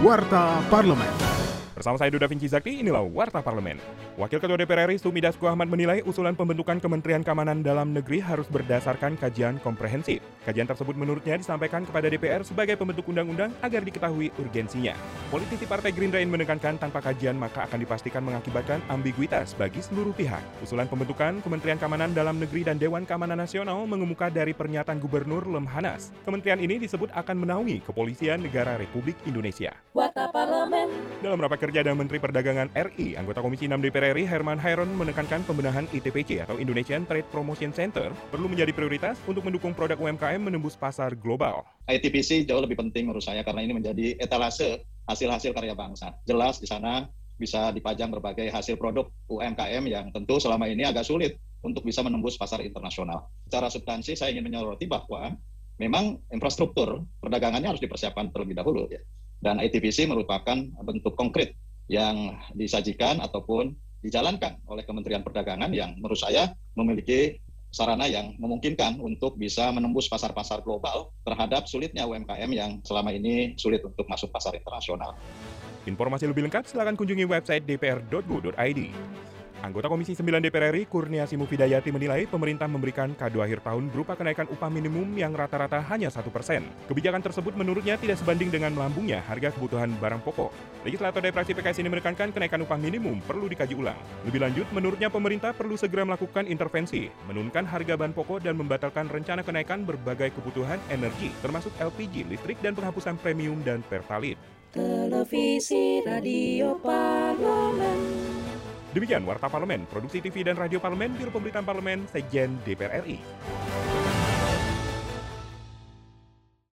Warta Parlemen. Bersama saya Duda Vinci Zakti, inilah Warta Parlemen. Wakil Ketua DPR RI Sumi Dasko Ahmad menilai usulan pembentukan Kementerian Keamanan Dalam Negeri harus berdasarkan kajian komprehensif. Kajian tersebut menurutnya disampaikan kepada DPR sebagai pembentuk undang-undang agar diketahui urgensinya. Politisi Partai Gerindra ini menekankan tanpa kajian maka akan dipastikan mengakibatkan ambiguitas bagi seluruh pihak. Usulan pembentukan Kementerian Keamanan Dalam Negeri dan Dewan Keamanan Nasional mengemuka dari pernyataan Gubernur Lemhanas. Kementerian ini disebut akan menaungi kepolisian negara Republik Indonesia. Dalam rapat kerja dengan Menteri Perdagangan RI, anggota Komisi 6 DPR RI Herman Hairon menekankan pembenahan ITPC atau Indonesian Trade Promotion Center perlu menjadi prioritas untuk mendukung produk UMKM menembus pasar global. ITPC jauh lebih penting menurut saya karena ini menjadi etalase hasil-hasil karya bangsa. Jelas di sana bisa dipajang berbagai hasil produk UMKM yang tentu selama ini agak sulit untuk bisa menembus pasar internasional. Secara substansi saya ingin menyoroti bahwa memang infrastruktur perdagangannya harus dipersiapkan terlebih dahulu ya. Dan ITPC merupakan bentuk konkret yang disajikan ataupun dijalankan oleh Kementerian Perdagangan yang menurut saya memiliki sarana yang memungkinkan untuk bisa menembus pasar-pasar global terhadap sulitnya UMKM yang selama ini sulit untuk masuk pasar internasional. Informasi lebih lengkap silakan kunjungi website dpr.go.id. Anggota Komisi 9 DPR RI Kurniasi Mufidayati menilai pemerintah memberikan kado akhir tahun berupa kenaikan upah minimum yang rata-rata hanya satu persen. Kebijakan tersebut menurutnya tidak sebanding dengan melambungnya harga kebutuhan barang pokok. Legislator dari fraksi PKS ini menekankan kenaikan upah minimum perlu dikaji ulang. Lebih lanjut, menurutnya pemerintah perlu segera melakukan intervensi, menurunkan harga bahan pokok dan membatalkan rencana kenaikan berbagai kebutuhan energi, termasuk LPG, listrik, dan penghapusan premium dan pertalite. Televisi Radio Parlemen. Demikian Warta Parlemen, Produksi TV dan Radio Parlemen, Biro Pemberitaan Parlemen, Sekjen DPR RI.